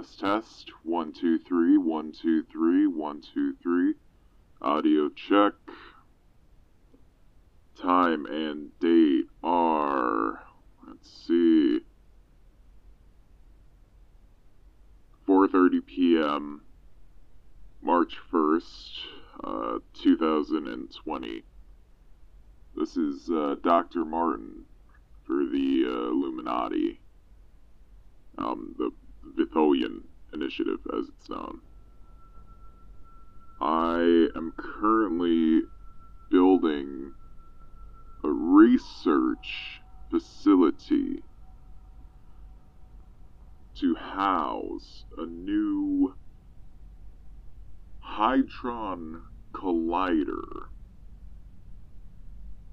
Test, test. One, two, three, one, two, three, one, two, three. Audio check. Time and date are, let's see, 4.30 p.m., March 1st, uh, 2020. This is uh, Dr. Martin for the uh, Illuminati, um, the Vithoian Initiative, as it's known. I am currently building a research facility to house a new Hadron Collider.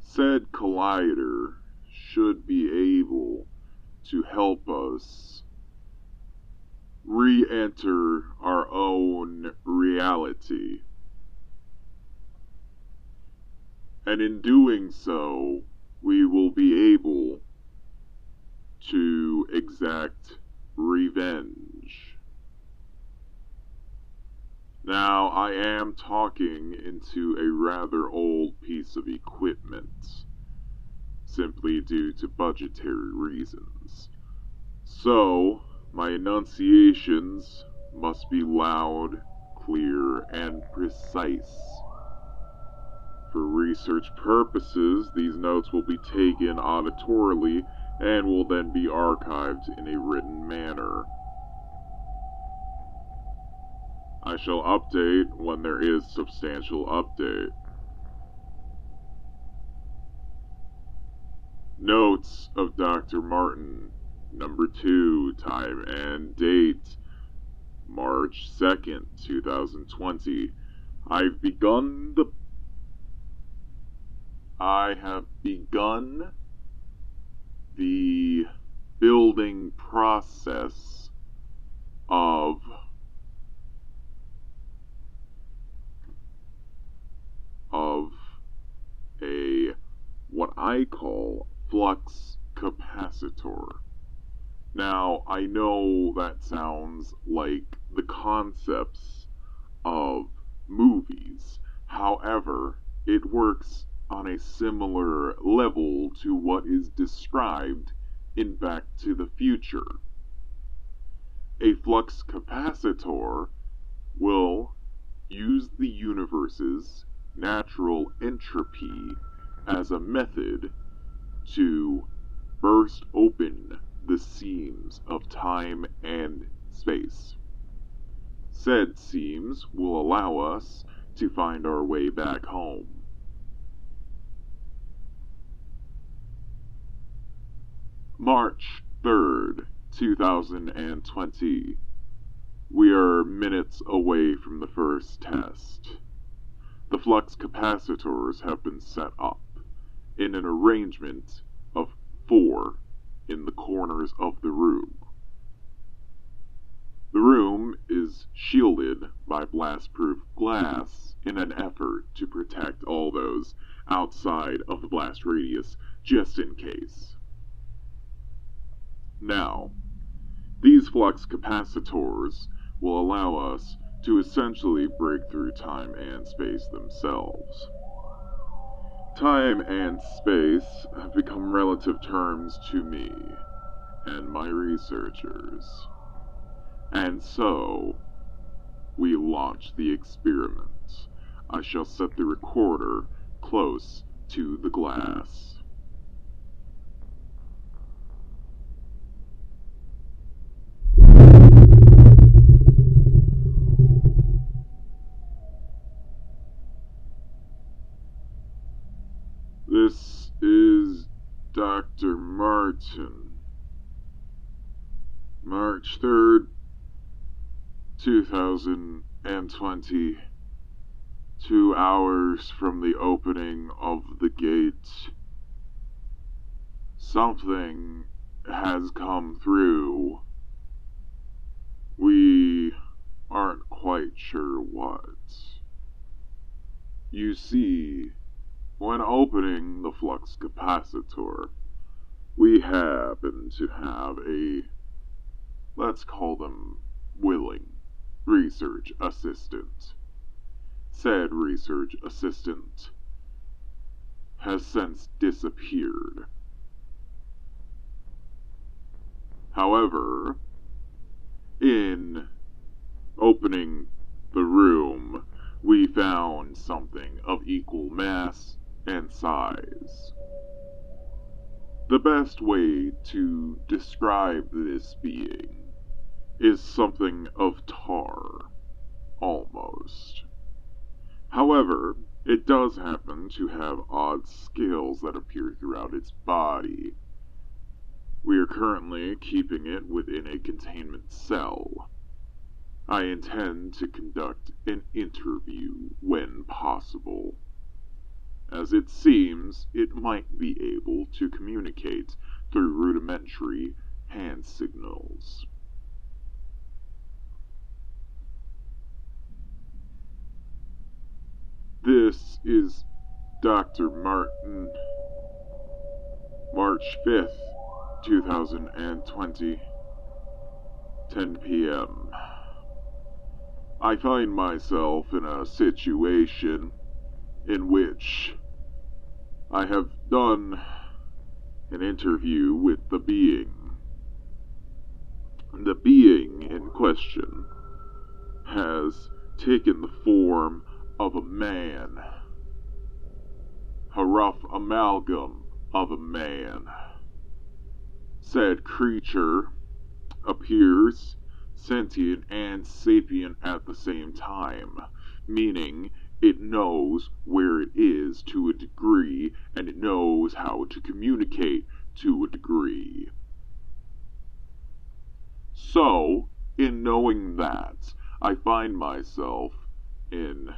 Said collider should be able to help us re enter our own reality. And in doing so, we will be able to exact revenge. Now, I am talking into a rather old piece of equipment, simply due to budgetary reasons. So, my enunciations must be loud, clear, and precise. For research purposes, these notes will be taken auditorily and will then be archived in a written manner. I shall update when there is substantial update. Notes of Dr. Martin, number 2, time and date, March 2nd, 2020. I've begun the I have begun the building process of of a what I call flux capacitor. Now, I know that sounds like the concepts of movies. However, it works on a similar level to what is described in Back to the Future. A flux capacitor will use the universe's natural entropy as a method to burst open the seams of time and space. Said seams will allow us to find our way back home. March 3rd, 2020. We are minutes away from the first test. The flux capacitors have been set up in an arrangement of four in the corners of the room. The room is shielded by blast-proof glass in an effort to protect all those outside of the blast radius just in case. Now, these flux capacitors will allow us to essentially break through time and space themselves. Time and space have become relative terms to me and my researchers. And so, we launch the experiment. I shall set the recorder close to the glass. This is Dr. Martin. March 3rd, 2020. Two hours from the opening of the gate. Something has come through. We aren't quite sure what. You see, when opening the flux capacitor, we happen to have a, let's call them willing research assistant. Said research assistant has since disappeared. However, in opening the room, we found something of equal mass and size. The best way to describe this being is something of tar, almost. However, it does happen to have odd scales that appear throughout its body. We are currently keeping it within a containment cell. I intend to conduct an interview when possible, as it seems it might be able to communicate through rudimentary hand signals. This is Dr. Martin, March 5th, 2020, 10 p.m. I find myself in a situation in which I have done an interview with the being. The being in question has taken the form of a man, a rough amalgam of a man. Said creature appears sentient and sapient at the same time, meaning it knows where it is to a degree and it knows how to communicate to a degree. So, in knowing that, I find myself in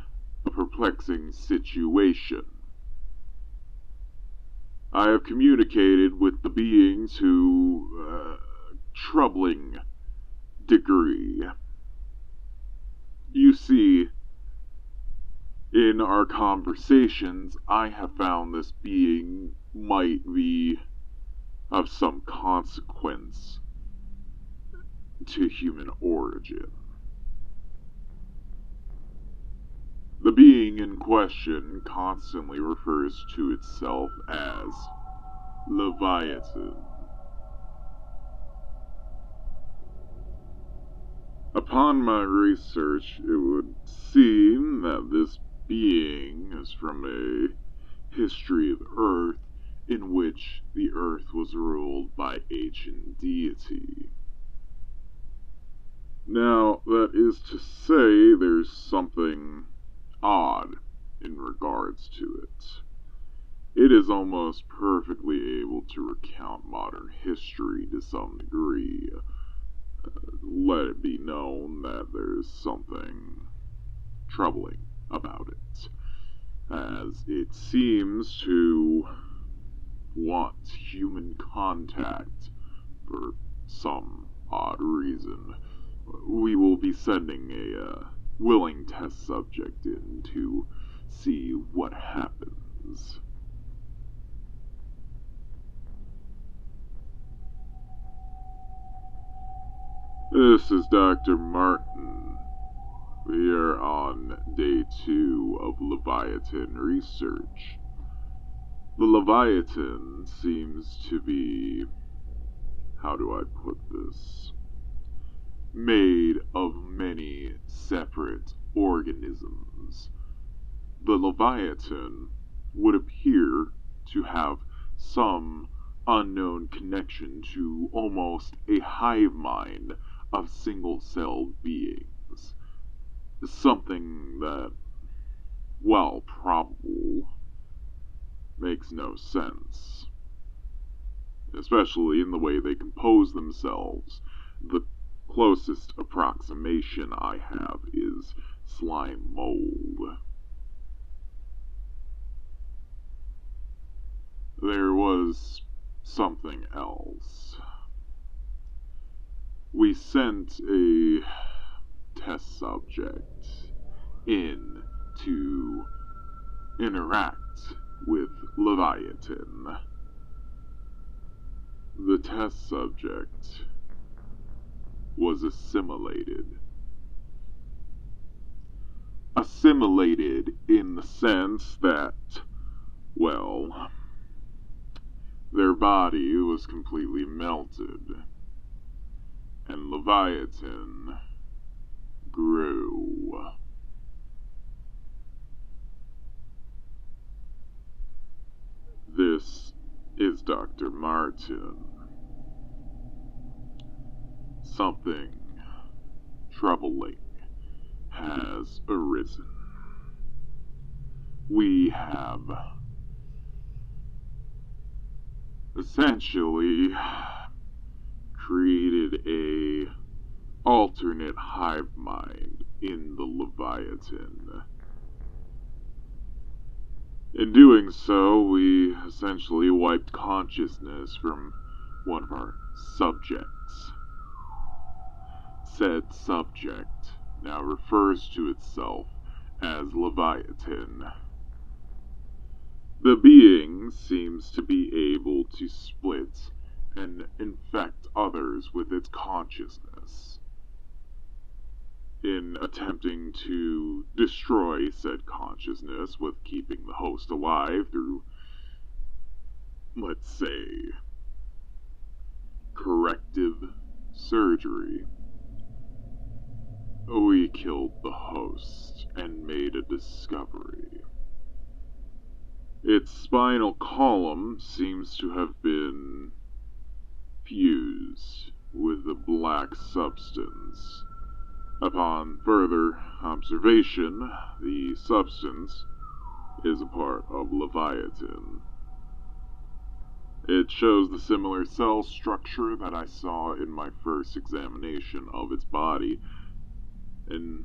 a perplexing situation. I have communicated with the beings who, uh, troubling degree. You see, in our conversations, I have found this being might be of some consequence to human origin. The being in question constantly refers to itself as Leviathan. Upon my research, it would seem that this being is from a history of Earth in which the Earth was ruled by ancient deity. Now, that is to say, there's something odd in regards to it. It is almost perfectly able to recount modern history to some degree. Uh, let it be known that there's something troubling about it, as it seems to want human contact for some odd reason. We will be sending a uh, willing test subject in to see what happens. This is Dr. Martin. We are on day two of Leviathan research. The Leviathan seems to be. How do I put this? made of many separate organisms. The Leviathan would appear to have some unknown connection to almost a hive mind of single celled beings. Something that, well, probable, makes no sense. Especially in the way they compose themselves, the closest approximation I have is slime mold. There was something else. We sent a test subject in to interact with Leviathan. The test subject was assimilated. Assimilated in the sense that, well, their body was completely melted, and Leviathan grew. This is Dr. Martin. Something troubling has arisen. We have essentially created a alternate hive mind in the Leviathan. In doing so, we essentially wiped consciousness from one of our subjects. Said subject now refers to itself as Leviathan. The being seems to be able to split and infect others with its consciousness. In attempting to destroy said consciousness with keeping the host alive through, let's say, corrective surgery, we killed the host and made a discovery. Its spinal column seems to have been fused with a black substance. Upon further observation, the substance is a part of Leviathan. It shows the similar cell structure that I saw in my first examination of its body. In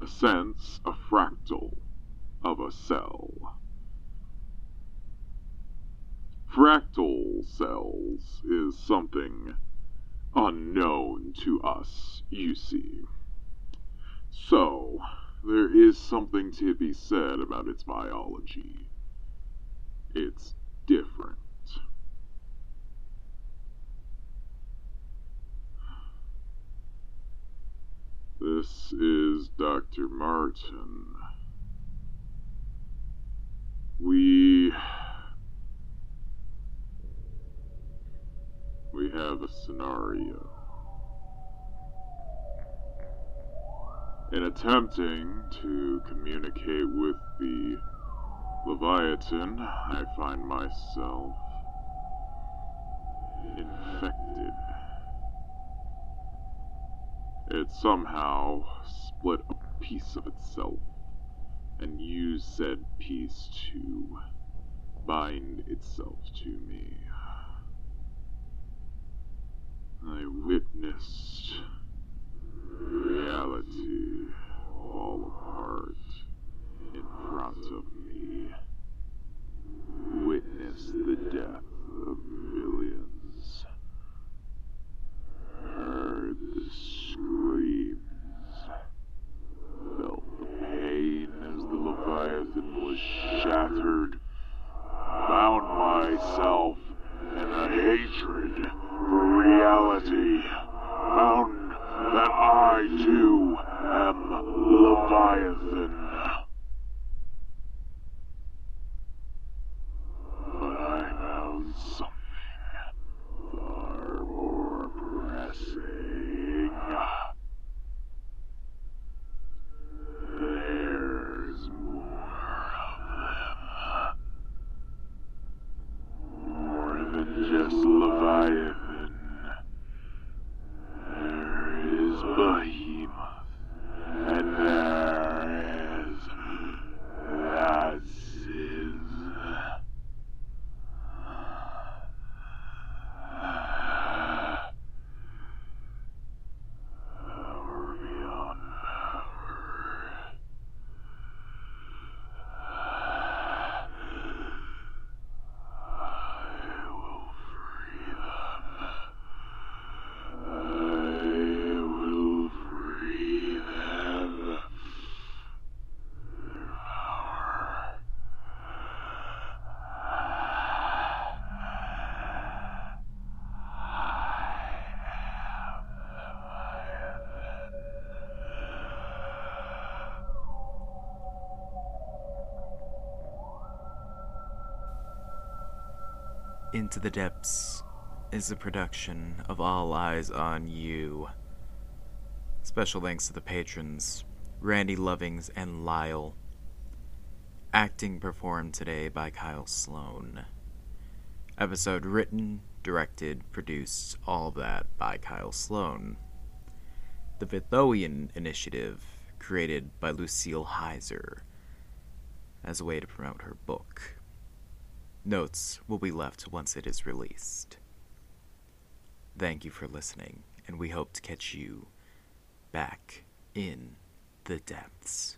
a sense, a fractal of a cell. Fractal cells is something unknown to us, you see. So, there is something to be said about its biology. It's different. This is Dr. Martin. We we have a scenario. In attempting to communicate with the Leviathan, I find myself infected. It somehow split a piece of itself and used said piece to bind itself to me. I witnessed reality fall apart in front of me. Witness the death Into the Depths is a production of All Eyes on You. Special thanks to the patrons Randy Lovings and Lyle. Acting performed today by Kyle Sloan. Episode written, directed, produced, all that by Kyle Sloan. The Vithoian Initiative, created by Lucille Heiser as a way to promote her book. Notes will be left once it is released. Thank you for listening, and we hope to catch you back in the depths.